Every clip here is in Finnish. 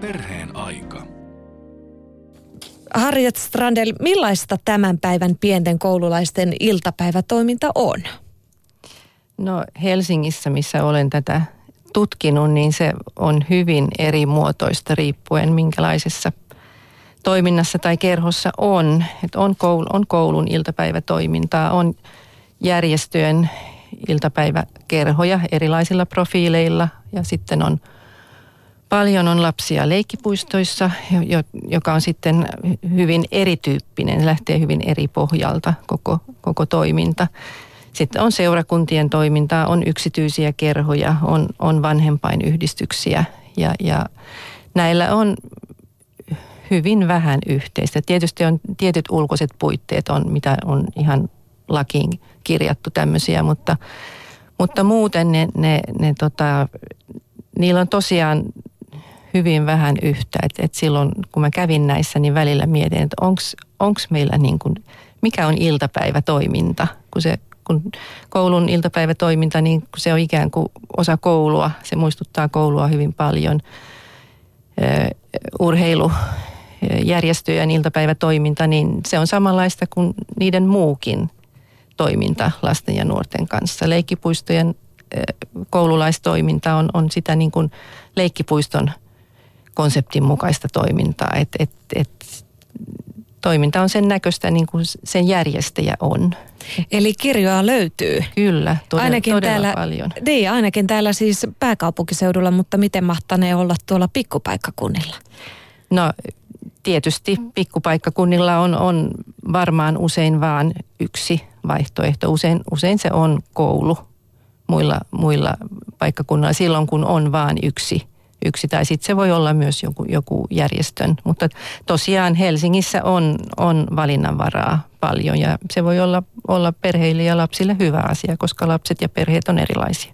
Perheen aika. Harriet Strandel, millaista tämän päivän pienten koululaisten iltapäivätoiminta on? No Helsingissä, missä olen tätä tutkinut, niin se on hyvin eri muotoista riippuen minkälaisessa toiminnassa tai kerhossa on. Et on, koul, on koulun iltapäivätoimintaa, on järjestöjen iltapäiväkerhoja erilaisilla profiileilla ja sitten on paljon on lapsia leikkipuistoissa, joka on sitten hyvin erityyppinen, lähtee hyvin eri pohjalta koko, koko toiminta. Sitten on seurakuntien toimintaa, on yksityisiä kerhoja, on, on vanhempainyhdistyksiä ja, ja näillä on hyvin vähän yhteistä. Tietysti on tietyt ulkoiset puitteet, on, mitä on ihan lakiin kirjattu tämmöisiä, mutta, mutta muuten ne, ne, ne tota, niillä on tosiaan hyvin vähän yhtä. Et, et silloin kun mä kävin näissä, niin välillä mietin, että onko meillä niin kuin, mikä on iltapäivätoiminta, kun se kun koulun iltapäivätoiminta, niin se on ikään kuin osa koulua. Se muistuttaa koulua hyvin paljon. Urheilu, järjestöjen iltapäivätoiminta, niin se on samanlaista kuin niiden muukin toiminta lasten ja nuorten kanssa. Leikkipuistojen koululaistoiminta on, on sitä niin kuin leikkipuiston konseptin mukaista toimintaa. Et, et, et, toiminta on sen näköistä niin kuin sen järjestäjä on. Eli kirjoja löytyy. Kyllä, todella, ainakin todella täällä, paljon. Niin, ainakin täällä siis pääkaupunkiseudulla, mutta miten mahtanee olla tuolla pikkupaikkakunnilla? No tietysti pikkupaikkakunnilla on, on varmaan usein vain yksi vaihtoehto. Usein, usein se on koulu muilla, muilla paikkakunnilla silloin, kun on vain yksi yksi, tai sitten se voi olla myös joku, joku järjestön. Mutta tosiaan Helsingissä on, on valinnanvaraa paljon ja se voi olla, olla perheille ja lapsille hyvä asia, koska lapset ja perheet on erilaisia.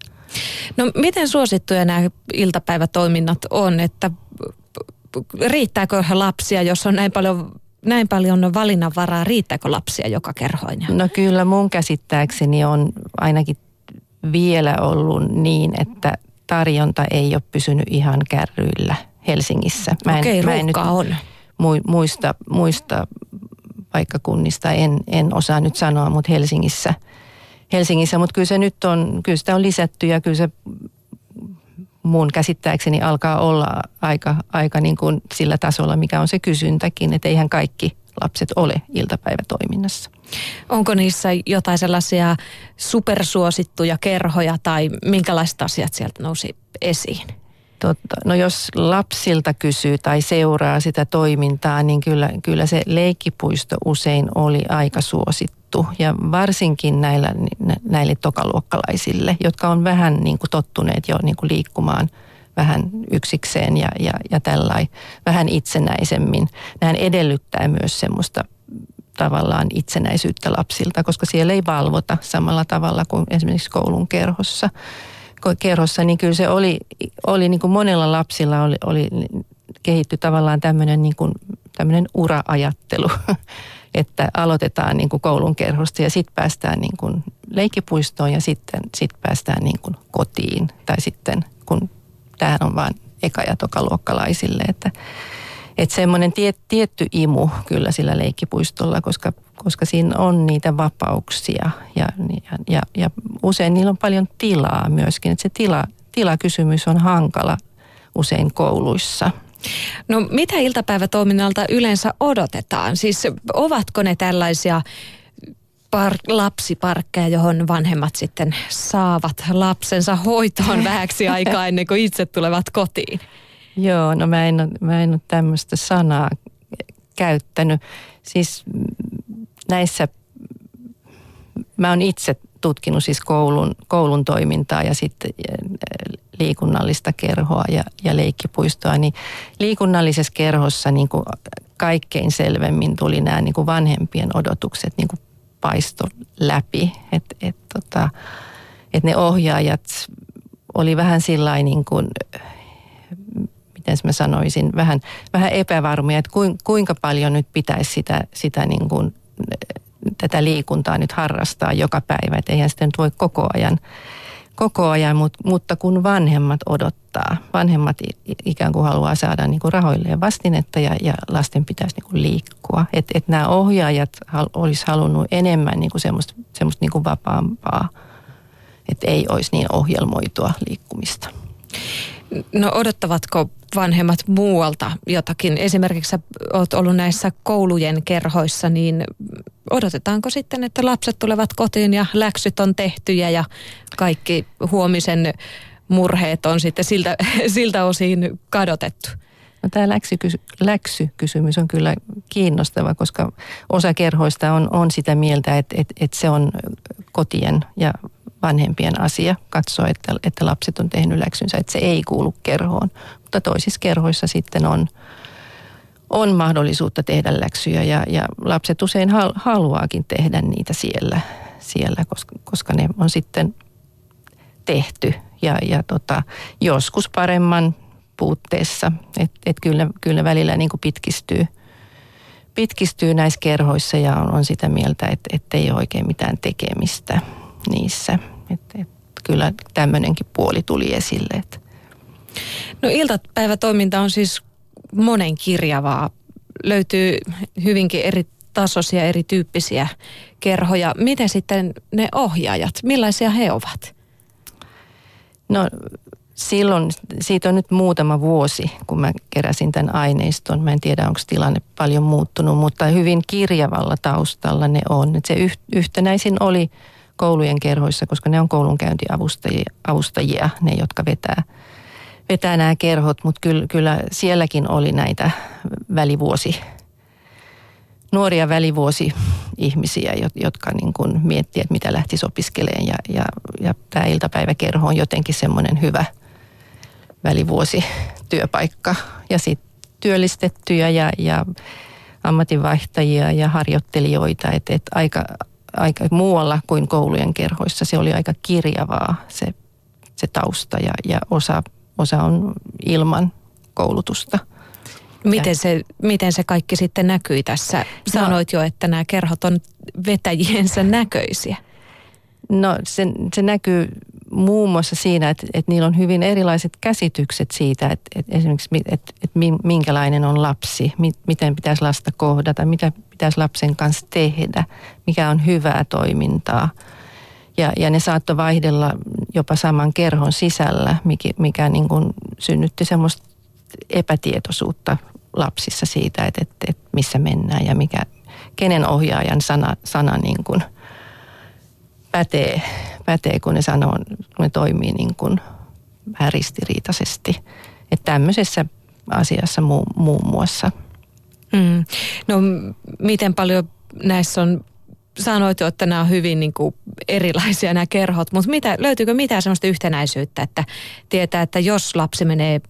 No miten suosittuja nämä iltapäivätoiminnat on, että riittääkö lapsia, jos on näin paljon näin paljon valinnanvaraa, riittääkö lapsia joka kerhoin? No kyllä mun käsittääkseni on ainakin vielä ollut niin, että tarjonta ei ole pysynyt ihan kärryillä Helsingissä. Mä en, Okei, mä en nyt on. Muista, muista paikkakunnista en, en osaa nyt sanoa, mutta Helsingissä, Helsingissä mutta kyllä se nyt on, kyllä sitä on lisätty ja kyllä se mun käsittääkseni alkaa olla aika, aika niin kuin sillä tasolla, mikä on se kysyntäkin, että eihän kaikki lapset ole iltapäivätoiminnassa. Onko niissä jotain sellaisia supersuosittuja kerhoja tai minkälaiset asiat sieltä nousi esiin? Totta. No jos lapsilta kysyy tai seuraa sitä toimintaa, niin kyllä, kyllä se leikkipuisto usein oli aika suosittu. Ja varsinkin näillä, näille tokaluokkalaisille, jotka on vähän niin kuin tottuneet jo niin kuin liikkumaan vähän yksikseen ja, ja, ja tällain vähän itsenäisemmin. Nähän edellyttää myös semmoista tavallaan itsenäisyyttä lapsilta, koska siellä ei valvota samalla tavalla kuin esimerkiksi koulun kerhossa. Kerhossa, niin kyllä se oli, oli niin kuin monella lapsilla oli, oli kehitty tavallaan tämmöinen, niin kuin, tämmöinen ura-ajattelu, että aloitetaan niin kuin koulun kerhosta ja sitten päästään niin kuin leikkipuistoon ja sitten sit päästään niin kuin kotiin. Tai sitten, kun tämähän on vain eka- ja tokaluokkalaisille, että että semmoinen tie, tietty imu kyllä sillä leikkipuistolla, koska, koska siinä on niitä vapauksia ja, ja, ja, ja usein niillä on paljon tilaa myöskin. Että se tila, tilakysymys on hankala usein kouluissa. No mitä iltapäivätoiminnalta yleensä odotetaan? Siis ovatko ne tällaisia par, lapsiparkkeja, johon vanhemmat sitten saavat lapsensa hoitoon vähäksi aikaa ennen kuin itse tulevat kotiin? Joo, no mä en, ole, mä en ole tämmöistä sanaa käyttänyt. Siis näissä, mä oon itse tutkinut siis koulun, koulun toimintaa ja sitten liikunnallista kerhoa ja, ja leikkipuistoa, niin liikunnallisessa kerhossa niin kuin kaikkein selvemmin tuli nämä niin kuin vanhempien odotukset niin kuin paisto läpi. Että et, tota, et ne ohjaajat oli vähän sillä niin kuin miten mä sanoisin, vähän, vähän epävarmia, että kuinka paljon nyt pitäisi sitä, sitä niin kuin, tätä liikuntaa nyt harrastaa joka päivä. Että eihän sitä nyt voi koko ajan, koko ajan, mutta, kun vanhemmat odottaa, vanhemmat ikään kuin haluaa saada niin kuin rahoilleen vastinetta ja, ja lasten pitäisi niin kuin liikkua. Että et nämä ohjaajat hal, olisi halunnut enemmän niin kuin semmoista, semmoista niin kuin vapaampaa, että ei olisi niin ohjelmoitua liikkumista. No odottavatko vanhemmat muualta jotakin? Esimerkiksi oot ollut näissä koulujen kerhoissa, niin odotetaanko sitten, että lapset tulevat kotiin ja läksyt on tehtyjä ja kaikki huomisen murheet on sitten siltä, siltä osin kadotettu? No, tämä läksykysy, läksykysymys on kyllä kiinnostava, koska osa kerhoista on, on sitä mieltä, että, että, että se on kotien ja vanhempien asia katsoa, että, että lapset on tehnyt läksynsä, että se ei kuulu kerhoon. Mutta toisissa kerhoissa sitten on, on mahdollisuutta tehdä läksyjä ja, ja lapset usein hal, haluaakin tehdä niitä siellä, siellä koska, koska ne on sitten tehty ja, ja tota, joskus paremman puutteessa. Että et kyllä, kyllä välillä niin pitkistyy, pitkistyy näissä kerhoissa ja on, on sitä mieltä, että, että ei ole oikein mitään tekemistä niissä. Että et, kyllä tämmöinenkin puoli tuli esille. Että. No iltapäivätoiminta on siis monen kirjavaa. Löytyy hyvinkin eri tasoisia, erityyppisiä kerhoja. Miten sitten ne ohjaajat, millaisia he ovat? No silloin, siitä on nyt muutama vuosi, kun mä keräsin tämän aineiston. Mä en tiedä, onko tilanne paljon muuttunut, mutta hyvin kirjavalla taustalla ne on. Et se yhtenäisin oli koulujen kerhoissa, koska ne on koulunkäyntiavustajia, ne jotka vetää, vetää nämä kerhot, mutta kyllä, kyllä sielläkin oli näitä välivuosi, nuoria välivuosi-ihmisiä, jotka niin kuin miettii, että mitä lähtisi opiskelemaan ja, ja, ja tämä iltapäiväkerho on jotenkin semmoinen hyvä välivuosityöpaikka ja sitten työllistettyjä ja, ja ammatinvaihtajia ja harjoittelijoita, että et aika, aika muualla kuin koulujen kerhoissa. Se oli aika kirjavaa se, se tausta ja, ja osa, osa on ilman koulutusta. Miten se, miten se kaikki sitten näkyi tässä? Sanoit no, jo, että nämä kerhot on vetäjiensä näköisiä. No se, se näkyy muun muassa siinä, että, että niillä on hyvin erilaiset käsitykset siitä, että, että esimerkiksi että, että minkälainen on lapsi, miten pitäisi lasta kohdata, mitä pitäisi lapsen kanssa tehdä, mikä on hyvää toimintaa. Ja, ja ne saattoi vaihdella jopa saman kerhon sisällä, mikä, mikä niin kuin synnytti semmoista epätietoisuutta lapsissa siitä, että, että, että missä mennään ja mikä, kenen ohjaajan sana, sana niin kuin pätee, pätee, kun ne sanoo, kun ne toimii niin kuin vähän ristiriitaisesti. Että tämmöisessä asiassa muu, muun muassa. Mm. No miten paljon näissä on sanoit jo, että nämä on hyvin niin kuin erilaisia nämä kerhot, mutta mitä, löytyykö mitään sellaista yhtenäisyyttä, että tietää, että jos lapsi menee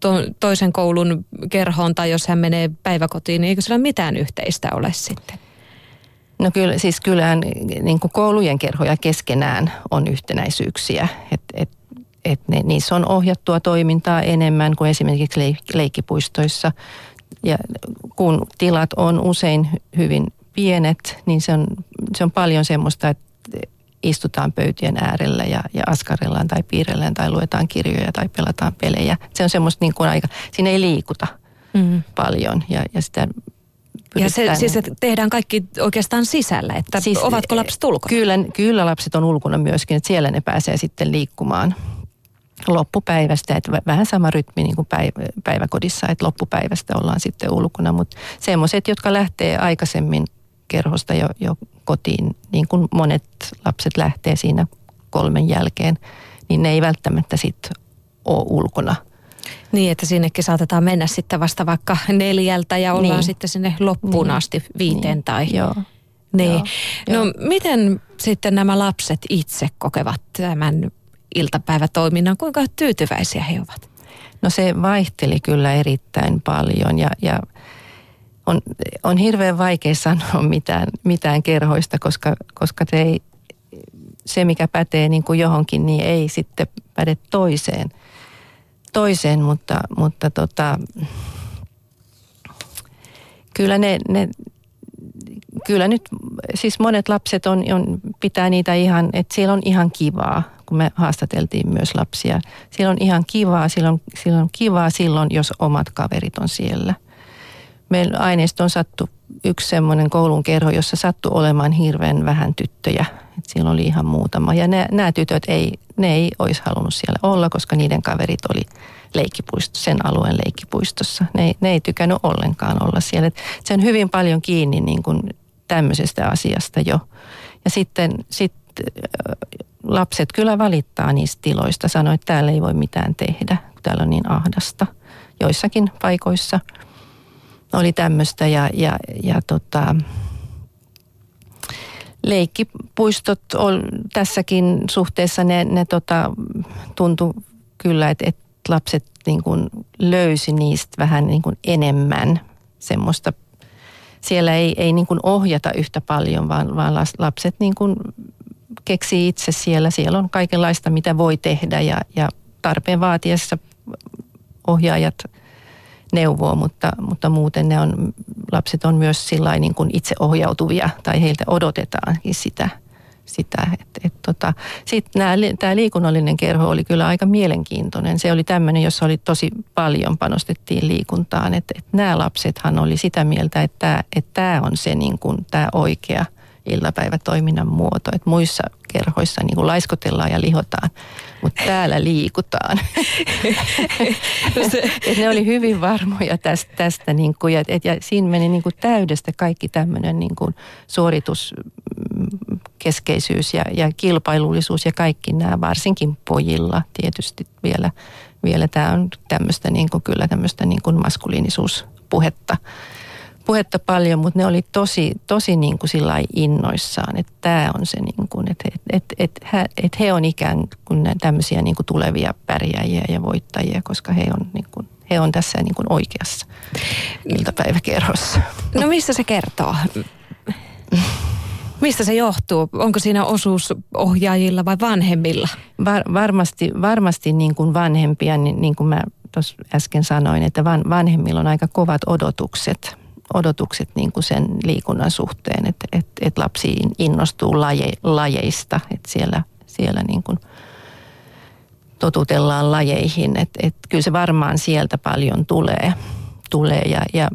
to, toisen koulun kerhoon tai jos hän menee päiväkotiin, niin eikö sillä mitään yhteistä ole sitten? No kyllä, siis kyllähän niin kuin koulujen kerhoja keskenään on yhtenäisyyksiä, että et, et ne, niissä on ohjattua toimintaa enemmän kuin esimerkiksi leik- leikkipuistoissa. Ja kun tilat on usein hyvin pienet, niin se on, se on paljon semmoista, että istutaan pöytien äärellä ja, ja askarellaan tai piirrellään tai luetaan kirjoja tai pelataan pelejä. Se on semmoista niin kuin aika, siinä ei liikuta mm. paljon ja, ja sitä ja se, siis että tehdään kaikki oikeastaan sisällä, että siis, ovatko lapset ulkona? Kyllä, kyllä lapset on ulkona myöskin, että siellä ne pääsee sitten liikkumaan loppupäivästä, että vähän sama rytmi niin kuin päiväkodissa, että loppupäivästä ollaan sitten ulkona, mutta semmoiset, jotka lähtee aikaisemmin kerhosta jo, jo kotiin, niin kuin monet lapset lähtee siinä kolmen jälkeen, niin ne ei välttämättä sitten ole ulkona – niin, että sinnekin saatetaan mennä sitten vasta vaikka neljältä ja ollaan niin. sitten sinne loppuun niin. asti viiteen niin. tai... Joo. Niin. Joo. No miten sitten nämä lapset itse kokevat tämän iltapäivätoiminnan? Kuinka tyytyväisiä he ovat? No se vaihteli kyllä erittäin paljon ja, ja on, on hirveän vaikea sanoa mitään, mitään kerhoista, koska, koska se, ei, se, mikä pätee niin kuin johonkin, niin ei sitten päde toiseen – toiseen, mutta, mutta tota, kyllä ne, ne kyllä nyt, siis monet lapset on, on, pitää niitä ihan, että siellä on ihan kivaa, kun me haastateltiin myös lapsia. Siellä on ihan kivaa, silloin, silloin kivaa silloin, jos omat kaverit on siellä. Meillä aineisto on sattu yksi semmoinen koulun kerho, jossa sattui olemaan hirveän vähän tyttöjä. Et siellä oli ihan muutama. Ja nämä tytöt ei, ne ei olisi halunnut siellä olla, koska niiden kaverit oli leikkipuisto, sen alueen leikkipuistossa. Ne ne ei tykännyt ollenkaan olla siellä. Et se on hyvin paljon kiinni niin kuin tämmöisestä asiasta jo. Ja sitten sit, lapset kyllä valittaa niistä tiloista, sanoi, että täällä ei voi mitään tehdä, täällä on niin ahdasta. Joissakin paikoissa oli tämmöistä ja, ja, ja tota, leikkipuistot on tässäkin suhteessa ne, ne tota, tuntui kyllä, että, että lapset niin kuin löysi niistä vähän niin kuin enemmän semmoista. Siellä ei, ei niin kuin ohjata yhtä paljon, vaan, vaan lapset niin kuin keksii itse siellä. Siellä on kaikenlaista, mitä voi tehdä ja, ja tarpeen vaatiessa ohjaajat neuvoo, mutta, mutta muuten ne on, lapset on myös sillä niin kuin itseohjautuvia tai heiltä odotetaankin sitä – sitä. Et, et tota, Sitten tämä liikunnallinen kerho oli kyllä aika mielenkiintoinen. Se oli tämmöinen, jossa oli tosi paljon panostettiin liikuntaan. Että et nämä lapsethan oli sitä mieltä, että tämä on se niin kuin, tämä oikea iltapäivätoiminnan muoto. Että muissa kerhoissa niin kuin laiskotellaan ja lihotaan, mutta täällä liikutaan. et ne oli hyvin varmoja tästä, tästä niin kuin, ja, et, ja siinä meni niin kuin täydestä kaikki tämmöinen niin kuin suoritus keskeisyys ja, ja kilpailullisuus ja kaikki nämä, varsinkin pojilla tietysti vielä, vielä tämä on tämmöistä niin kuin, kyllä tämmöistä niin kuin maskuliinisuuspuhetta puhetta paljon, mutta ne oli tosi, tosi niin kuin sillä innoissaan, että tämä on se niin kuin, että et, et, et, et he on ikään kuin tämmöisiä niin kuin tulevia pärjääjiä ja voittajia, koska he on, niin kuin, he on tässä niin kuin oikeassa iltapäiväkerhossa. No mistä se kertoo? Mistä se johtuu? Onko siinä osuus ohjaajilla vai vanhemmilla? Var, varmasti varmasti niin kuin vanhempia, niin, niin kuin mä tuossa äsken sanoin, että van, vanhemmilla on aika kovat odotukset odotukset niin kuin sen liikunnan suhteen, että, että, että lapsi innostuu laje, lajeista, että siellä, siellä niin kuin totutellaan lajeihin, että, että kyllä se varmaan sieltä paljon tulee, tulee ja, ja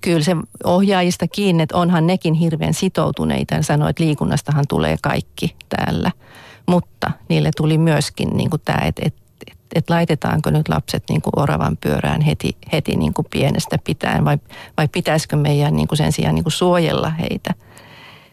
kyllä se ohjaajista kiinni, että onhan nekin hirveän sitoutuneita ja sanoo, että liikunnastahan tulee kaikki täällä. Mutta niille tuli myöskin niin kuin tämä, että, että, että laitetaanko nyt lapset niin kuin oravan pyörään heti, heti niin kuin pienestä pitäen vai, vai pitäisikö meidän niin kuin sen sijaan niin kuin suojella heitä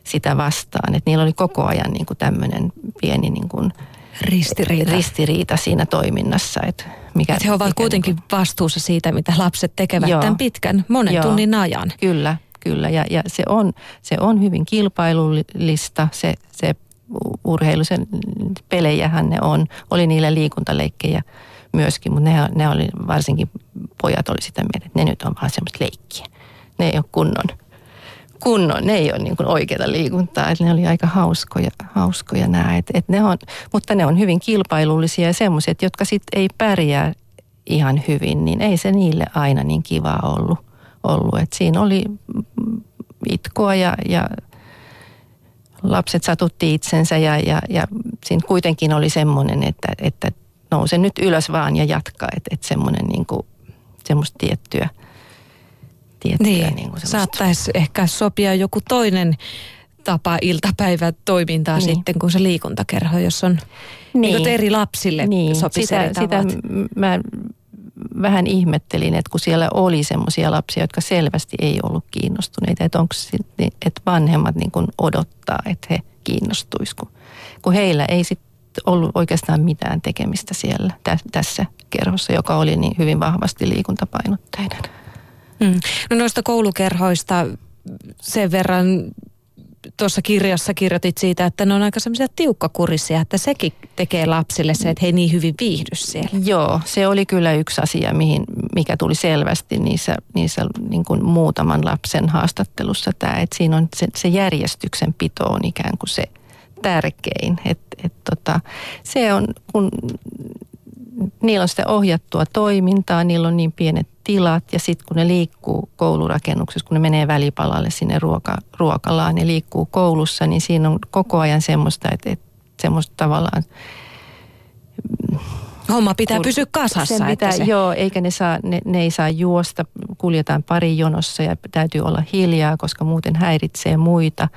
sitä vastaan. Että niillä oli koko ajan niin kuin tämmöinen pieni niin kuin ristiriita. ristiriita siinä toiminnassa. Että mikä, että he ovat mikä kuitenkin niin kuin... vastuussa siitä, mitä lapset tekevät Joo. tämän pitkän, monen Joo. tunnin ajan. Kyllä, kyllä. Ja, ja se, on, se on hyvin kilpailullista, se, se urheilu, sen pelejähän ne on. Oli niillä liikuntaleikkejä myöskin, mutta ne, ne oli varsinkin pojat oli sitä mieltä, että ne nyt on vaan semmoista leikkiä. Ne ei ole kunnon, kunnon ne ei ole niin oikeita liikuntaa, että ne oli aika hauskoja, hauskoja nämä. Et, et ne on, mutta ne on hyvin kilpailullisia ja semmoiset, jotka sitten ei pärjää ihan hyvin, niin ei se niille aina niin kiva ollut. ollut. Et siinä oli itkoa ja, ja lapset satutti itsensä ja, ja, ja siinä kuitenkin oli semmoinen, että, että nouse nyt ylös vaan ja jatkaa, että, että semmoinen niin kuin, semmoista tiettyä, tiettyä niin, niin kuin saattaisi ehkä sopia joku toinen tapa iltapäivätoimintaa niin. sitten kuin se liikuntakerho, jos on niin. Niin eri lapsille niin. sopisi sitä, eri sitä mä vähän ihmettelin, että kun siellä oli semmoisia lapsia, jotka selvästi ei ollut kiinnostuneita, että onko että vanhemmat niin kuin odottaa, että he kiinnostuisivat, kun, kun heillä ei sitten ollut oikeastaan mitään tekemistä siellä tä, tässä kerhossa, joka oli niin hyvin vahvasti liikuntapainotteinen. Mm. No noista koulukerhoista sen verran tuossa kirjassa kirjoitit siitä, että ne on aika semmoisia tiukkakurisia, että sekin tekee lapsille se, että he niin hyvin viihdy siellä. Joo, se oli kyllä yksi asia, mihin, mikä tuli selvästi niissä, niissä niin kuin muutaman lapsen haastattelussa tämä, että siinä on se, se järjestyksen pito on ikään kuin se tärkein. Et, et tota, se on, kun niillä on sitä ohjattua toimintaa, niillä on niin pienet tilat ja sitten kun ne liikkuu koulurakennuksessa, kun ne menee välipalalle sinne ruoka, ruokalaan, ne liikkuu koulussa, niin siinä on koko ajan semmoista, että, että semmoista tavallaan Homma pitää kun pysyä kasassa. Sen pitää, se... Joo, eikä ne, saa, ne, ne ei saa juosta, kuljetaan pari jonossa ja täytyy olla hiljaa, koska muuten häiritsee muita.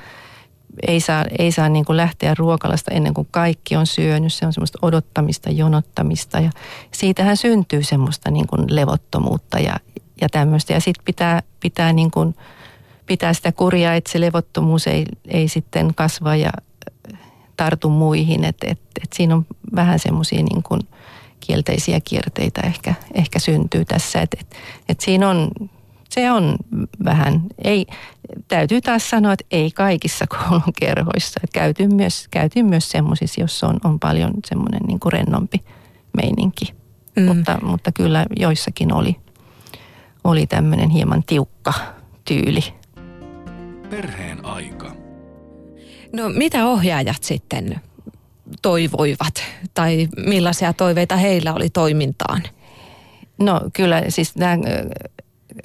Ei saa, ei saa niin kuin lähteä ruokalasta ennen kuin kaikki on syönyt. Se on semmoista odottamista, jonottamista ja siitähän syntyy semmoista niin kuin levottomuutta ja, ja tämmöistä. Ja sitten pitää, pitää, niin pitää sitä kuria, että se levottomuus ei, ei sitten kasva ja tartu muihin. Että et, et siinä on vähän semmoisia niin kielteisiä kierteitä ehkä, ehkä syntyy tässä. Et, et, et siinä on, se on vähän, ei, täytyy taas sanoa, että ei kaikissa koulun kerhoissa. Et käytin myös, käytin myös semmoisissa, jossa on, on paljon semmoinen niin kuin rennompi meininki. Mm. Mutta, mutta kyllä joissakin oli, oli tämmöinen hieman tiukka tyyli. Perheen aika. No mitä ohjaajat sitten toivoivat tai millaisia toiveita heillä oli toimintaan? No kyllä siis nämä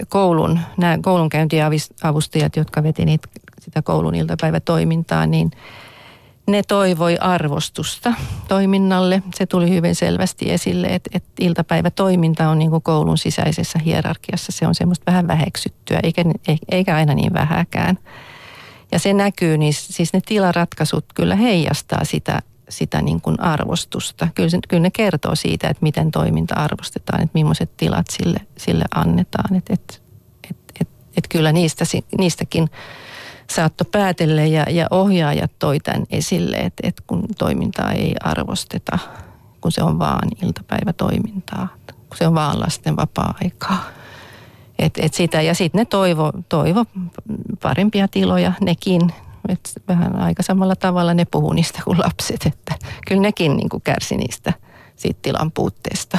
koulun, nämä koulunkäyntiavustajat, jotka veti niitä, sitä koulun iltapäivätoimintaa, niin ne toivoi arvostusta toiminnalle. Se tuli hyvin selvästi esille, että, että iltapäivätoiminta on niin kuin koulun sisäisessä hierarkiassa. Se on semmoista vähän väheksyttyä, eikä, eikä aina niin vähäkään. Ja se näkyy, niin siis ne tilaratkaisut kyllä heijastaa sitä sitä niin kuin arvostusta. Kyllä, se, kyllä ne kertoo siitä, että miten toiminta arvostetaan, että millaiset tilat sille, sille annetaan. Että et, et, et, et kyllä niistä, niistäkin saatto päätelle ja, ja ohjaajat toi tämän esille, että, että kun toimintaa ei arvosteta, kun se on vaan iltapäivätoimintaa, kun se on vaan lasten vapaa-aikaa. Et, et sitä, ja sitten ne toivo, toivo parempia tiloja, nekin, et vähän aika samalla tavalla ne puhuu niistä kuin lapset, että kyllä nekin niin kuin kärsi niistä siitä tilan puutteesta.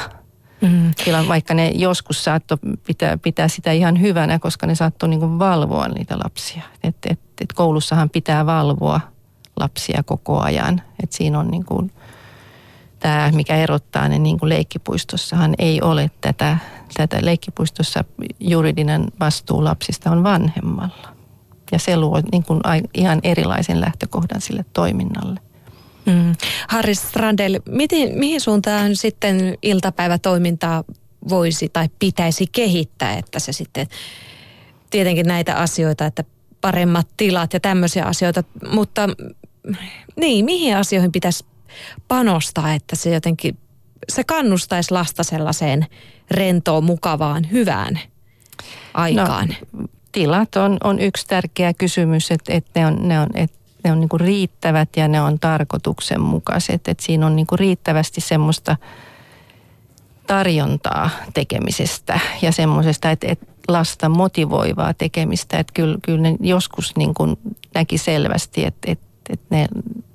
Mm. Tilan, vaikka ne joskus saattoi pitää, pitää sitä ihan hyvänä, koska ne saattoi niin valvoa niitä lapsia. Et, et, et koulussahan pitää valvoa lapsia koko ajan. Et siinä on niin kuin, tämä, mikä erottaa ne niin kuin leikkipuistossahan ei ole tätä, tätä leikkipuistossa juridinen vastuu lapsista on vanhemmalla ja se luo niin kuin ihan erilaisen lähtökohdan sille toiminnalle. Mm. Harri Strandel, miten, mihin suuntaan sitten iltapäivätoimintaa voisi tai pitäisi kehittää, että se sitten tietenkin näitä asioita, että paremmat tilat ja tämmöisiä asioita, mutta niin, mihin asioihin pitäisi panostaa, että se jotenkin, se kannustaisi lasta sellaiseen rentoon, mukavaan, hyvään aikaan? No, tilat on, on yksi tärkeä kysymys, että, että ne on, ne on, että ne on niin riittävät ja ne on tarkoituksenmukaiset. Että siinä on niin riittävästi semmoista tarjontaa tekemisestä ja semmoisesta, että, että lasta motivoivaa tekemistä. Että kyllä, kyllä ne joskus niin kuin näki selvästi, että, että, että ne,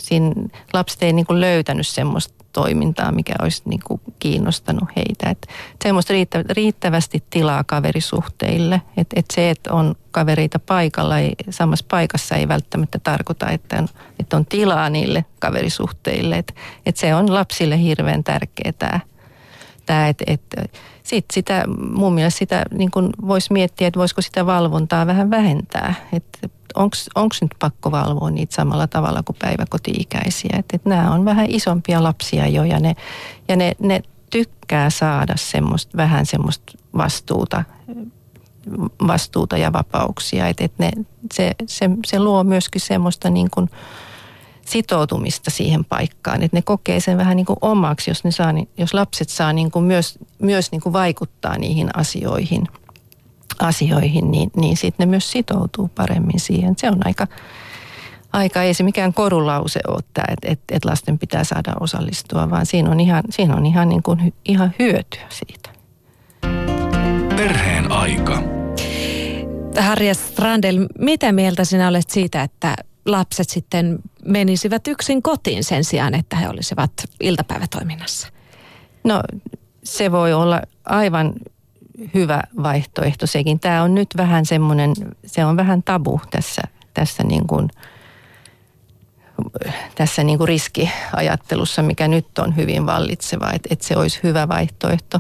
siinä lapset ei niin kuin löytänyt semmoista toimintaa, mikä olisi niin kuin kiinnostanut heitä. Että semmoista riittävästi tilaa kaverisuhteille. Että et se, että on kavereita paikalla, ei, samassa paikassa ei välttämättä tarkoita, että on, että on tilaa niille kaverisuhteille. Että et se on lapsille hirveän tärkeää tämä. tämä että et, sit sitä, mun mielestä sitä niin voisi miettiä, että voisiko sitä valvontaa vähän vähentää. Että onko nyt pakko valvoa niitä samalla tavalla kuin päiväkoti-ikäisiä. Että et nämä on vähän isompia lapsia jo ja ne, ja ne, ne tykkää saada semmoista, vähän semmoista vastuuta, vastuuta ja vapauksia. Että et ne, se, se, se luo myöskin semmoista niin kuin sitoutumista siihen paikkaan. Että ne kokee sen vähän niin kuin omaksi, jos, ne saa, jos lapset saa niin kuin myös, myös niin kuin vaikuttaa niihin asioihin – asioihin, niin, niin sitten ne myös sitoutuu paremmin siihen. Se on aika, aika ei se mikään korulause ole tämä, että, että, että lasten pitää saada osallistua, vaan siinä on ihan, siinä on ihan, niin kuin, ihan hyötyä siitä. Perheen aika. Harja Strandel, mitä mieltä sinä olet siitä, että lapset sitten menisivät yksin kotiin sen sijaan, että he olisivat iltapäivätoiminnassa? No se voi olla aivan hyvä vaihtoehto sekin. Tämä on nyt vähän semmoinen, se on vähän tabu tässä, tässä niin kuin, tässä niin kuin riskiajattelussa, mikä nyt on hyvin vallitseva, että, että se olisi hyvä vaihtoehto.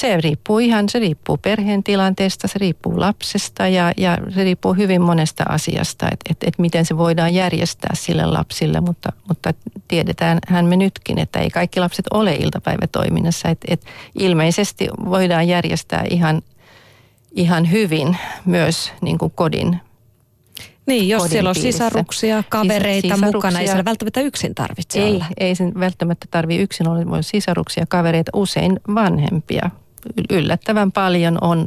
Se riippuu ihan, se riippuu perheen tilanteesta, se riippuu lapsesta ja, ja se riippuu hyvin monesta asiasta, että et, et miten se voidaan järjestää sille lapsille, mutta, mutta tiedetään hän me nytkin, että ei kaikki lapset ole iltapäivätoiminnassa, että et ilmeisesti voidaan järjestää ihan, ihan hyvin myös niin kuin kodin niin, jos siellä on sisaruksia, kavereita sisaruksia. mukana, ei siellä välttämättä yksin tarvitse ei, olla. Ei sen välttämättä tarvitse yksin olla, voi sisaruksia, kavereita, usein vanhempia. Yllättävän paljon on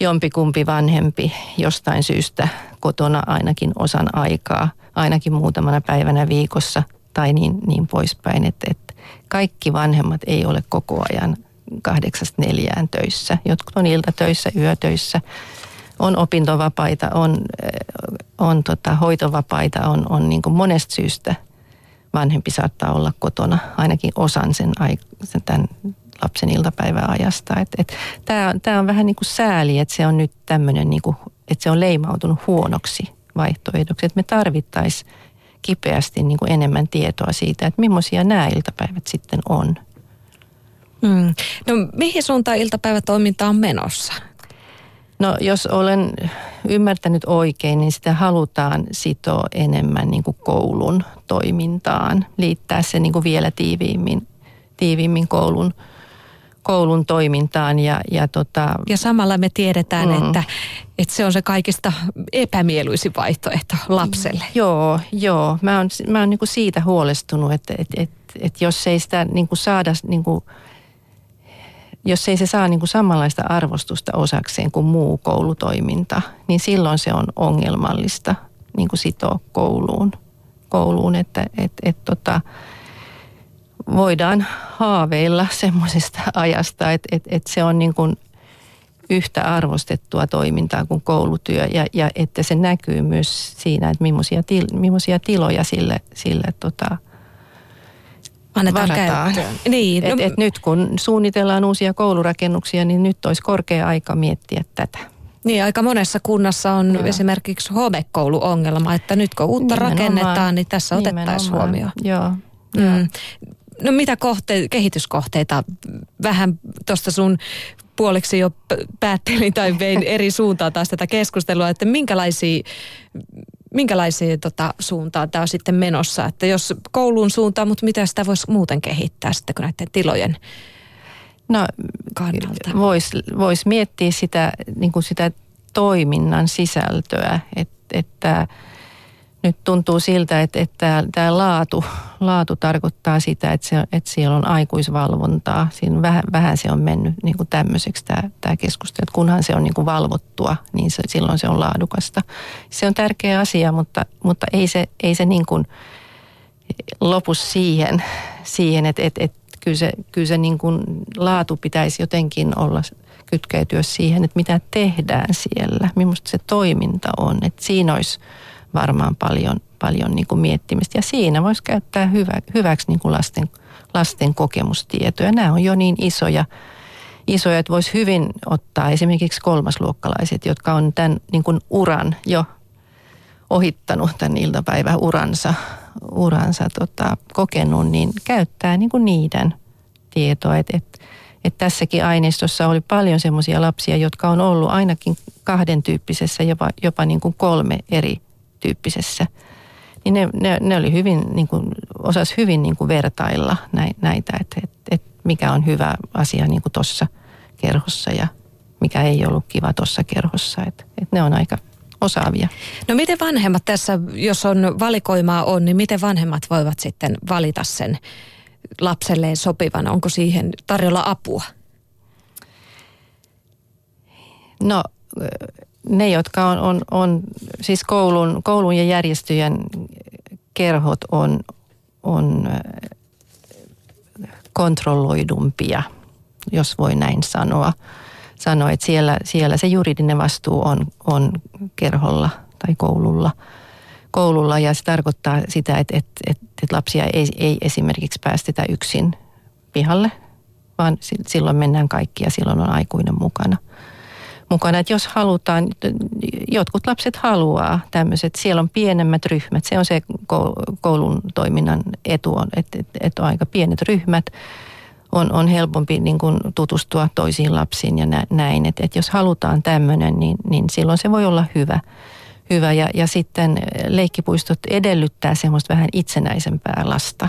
jompikumpi vanhempi jostain syystä kotona ainakin osan aikaa, ainakin muutamana päivänä viikossa tai niin, niin poispäin. Että, että kaikki vanhemmat ei ole koko ajan kahdeksasta neljään töissä. Jotkut on iltatöissä, yötöissä on opintovapaita, on, eh, on tota, hoitovapaita, on, on niin kuin monesta syystä vanhempi saattaa olla kotona ainakin osan sen, sen tämän lapsen iltapäiväajasta. Tämä on vähän niin kuin sääli, että se on nyt tämmöinen, niin kuin, että se on leimautunut huonoksi vaihtoehdoksi. Että me tarvittaisiin kipeästi niin kuin enemmän tietoa siitä, että millaisia nämä iltapäivät sitten on. Mm. No mihin suuntaan iltapäivätoiminta on menossa? No jos olen ymmärtänyt oikein, niin sitä halutaan sitoa enemmän niin kuin koulun toimintaan, liittää se niin kuin vielä tiiviimmin, tiiviimmin koulun, koulun toimintaan. Ja, ja, tota, ja samalla me tiedetään, mm. että, että se on se kaikista epämieluisin vaihtoehto lapselle. Joo, joo. Mä oon, mä oon niin kuin siitä huolestunut, että, että, että, että jos ei sitä niin kuin saada... Niin kuin jos ei se saa niin kuin samanlaista arvostusta osakseen kuin muu koulutoiminta, niin silloin se on ongelmallista niin kuin sitoa kouluun. kouluun että et, et, tota, voidaan haaveilla semmoisesta ajasta, että et, et se on niin kuin yhtä arvostettua toimintaa kuin koulutyö ja, ja että se näkyy myös siinä, että millaisia, til, millaisia tiloja sille, sille tota, – annetaan varataan. käyttöön. Niin, et, no, et nyt kun suunnitellaan uusia koulurakennuksia, niin nyt olisi korkea aika miettiä tätä. Niin, aika monessa kunnassa on Joo. esimerkiksi homekouluongelma, että nyt kun uutta Nimenomaan. rakennetaan, niin tässä otettaisiin huomioon. Joo. Mm. No mitä kohte- kehityskohteita, vähän tuosta sun puoliksi jo päättelin tai vein eri suuntaan taas tätä keskustelua, että minkälaisia minkälaisiin tota, suuntaan tämä on sitten menossa? Että jos koulun suuntaan, mutta mitä sitä voisi muuten kehittää sitten kuin näiden tilojen No kannalta? Voisi vois miettiä sitä, niin kuin sitä toiminnan sisältöä, että, että nyt tuntuu siltä, että, että tämä laatu, laatu tarkoittaa sitä, että, se, että siellä on aikuisvalvontaa. Siinä vähän, vähän se on mennyt niin kuin tämmöiseksi tämä, tämä keskustelu, että kunhan se on niin kuin valvottua, niin se, silloin se on laadukasta. Se on tärkeä asia, mutta, mutta ei se, ei se niin kuin lopu siihen, siihen että, että, että kyllä se, kyllä se niin kuin laatu pitäisi jotenkin olla kytkeytyä siihen, että mitä tehdään siellä, millaista se toiminta on. Että siinä olisi varmaan paljon, paljon niin kuin miettimistä. Ja siinä voisi käyttää hyvä, hyväksi niin kuin lasten, lasten kokemustietoja. Nämä on jo niin isoja, isoja, että voisi hyvin ottaa esimerkiksi kolmasluokkalaiset, jotka on tämän niin kuin uran jo ohittanut tämän iltapäiväuransa uransa tota, kokenut, niin käyttää niin kuin niiden tietoa. Että et, et tässäkin aineistossa oli paljon semmoisia lapsia, jotka on ollut ainakin kahden tyyppisessä, jopa, jopa niin kuin kolme eri tyyppisessä, niin ne, ne, ne oli hyvin, niin kuin, osas hyvin niin kuin vertailla näitä, että, että, että mikä on hyvä asia niin kuin tuossa kerhossa ja mikä ei ollut kiva tuossa kerhossa. Että, että ne on aika osaavia. No miten vanhemmat tässä, jos on valikoimaa on, niin miten vanhemmat voivat sitten valita sen lapselleen sopivan? Onko siihen tarjolla apua? No ne, jotka on, on, on siis koulun, koulun ja järjestöjen kerhot on, on kontrolloidumpia, jos voi näin sanoa. Sanoa, että siellä, siellä se juridinen vastuu on, on kerholla tai koululla, koululla ja se tarkoittaa sitä, että, että, että, että lapsia ei, ei esimerkiksi päästetä yksin pihalle, vaan silloin mennään kaikki ja silloin on aikuinen mukana – mukana. Että jos halutaan, jotkut lapset haluaa tämmöiset, siellä on pienemmät ryhmät. Se on se koulun toiminnan etu, että on aika pienet ryhmät. on, on helpompi niin kuin tutustua toisiin lapsiin ja näin. Että et jos halutaan tämmöinen, niin, niin silloin se voi olla hyvä. hyvä. Ja, ja sitten leikkipuistot edellyttää semmoista vähän itsenäisempää lasta,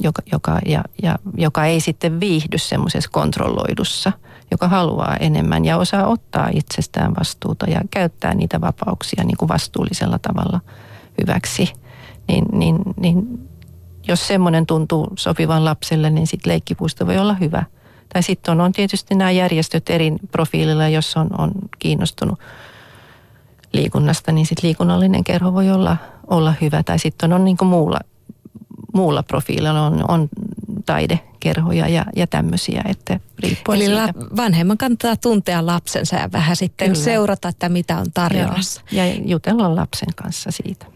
joka, joka, ja, ja, joka ei sitten viihdy semmoisessa kontrolloidussa, joka haluaa enemmän ja osaa ottaa itsestään vastuuta ja käyttää niitä vapauksia niin kuin vastuullisella tavalla hyväksi. Niin, niin, niin jos semmoinen tuntuu sopivan lapselle, niin sitten leikkipuisto voi olla hyvä. Tai sitten on, on tietysti nämä järjestöt eri profiililla, jos on, on kiinnostunut liikunnasta, niin sitten liikunnallinen kerho voi olla, olla hyvä. Tai sitten on, on niin muulla, muulla profiililla on, on taidekerhoja ja, ja tämmöisiä, että riippuen Eli siitä. Vanhemman kannattaa tuntea lapsensa ja vähän sitten Kyllä. seurata, että mitä on tarjolla. Ja jutella lapsen kanssa siitä.